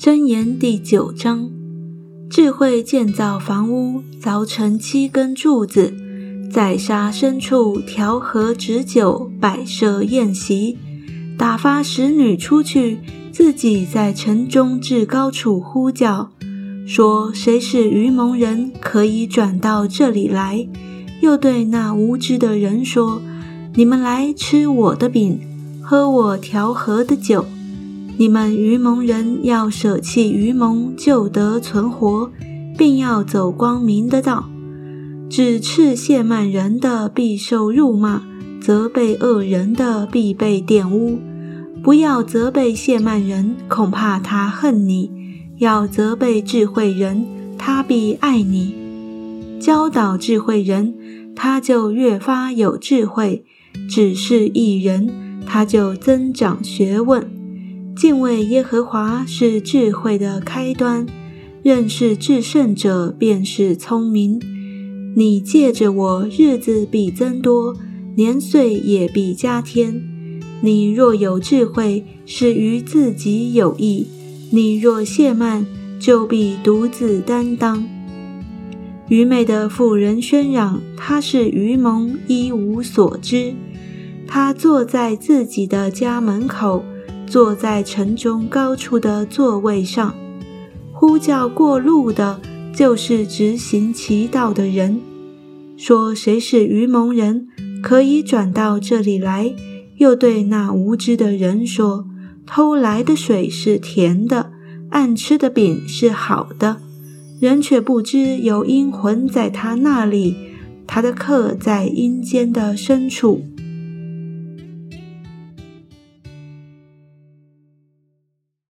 箴言第九章：智慧建造房屋，凿成七根柱子，在沙深处调和止酒，摆设宴席，打发使女出去，自己在城中至高处呼叫，说：“谁是愚蒙人，可以转到这里来？”又对那无知的人说：“你们来吃我的饼，喝我调和的酒。你们愚蒙人要舍弃愚蒙，就得存活，并要走光明的道。只斥亵慢人的，必受辱骂；责备恶人的，必被玷污。不要责备亵慢人，恐怕他恨你；要责备智慧人，他必爱你。教导智慧人。”他就越发有智慧，只是一人，他就增长学问。敬畏耶和华是智慧的开端，认识至圣者便是聪明。你借着我，日子必增多，年岁也必加添。你若有智慧，是于自己有益；你若懈慢，就必独自担当。愚昧的妇人喧嚷，她是愚蒙，一无所知。她坐在自己的家门口，坐在城中高处的座位上，呼叫过路的，就是执行其道的人，说：“谁是愚蒙人，可以转到这里来？”又对那无知的人说：“偷来的水是甜的，暗吃的饼是好的。”人却不知有阴魂在他那里，他的客在阴间的深处。